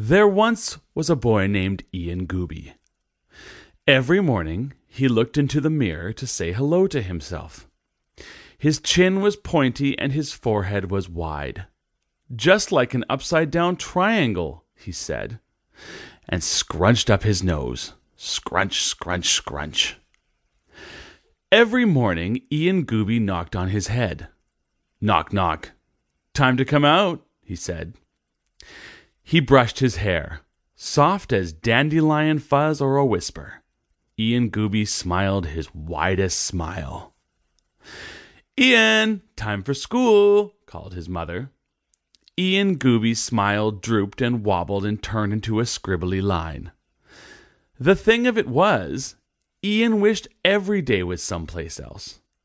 There once was a boy named Ian Goobie. Every morning he looked into the mirror to say hello to himself. His chin was pointy and his forehead was wide, just like an upside down triangle, he said, and scrunched up his nose scrunch, scrunch, scrunch. Every morning Ian Goobie knocked on his head. Knock, knock. Time to come out, he said. He brushed his hair, soft as dandelion fuzz or a whisper. Ian Goobie smiled his widest smile. Ian, time for school, called his mother. Ian Goobie's smile drooped and wobbled and turned into a scribbly line. The thing of it was, Ian wished every day was someplace else.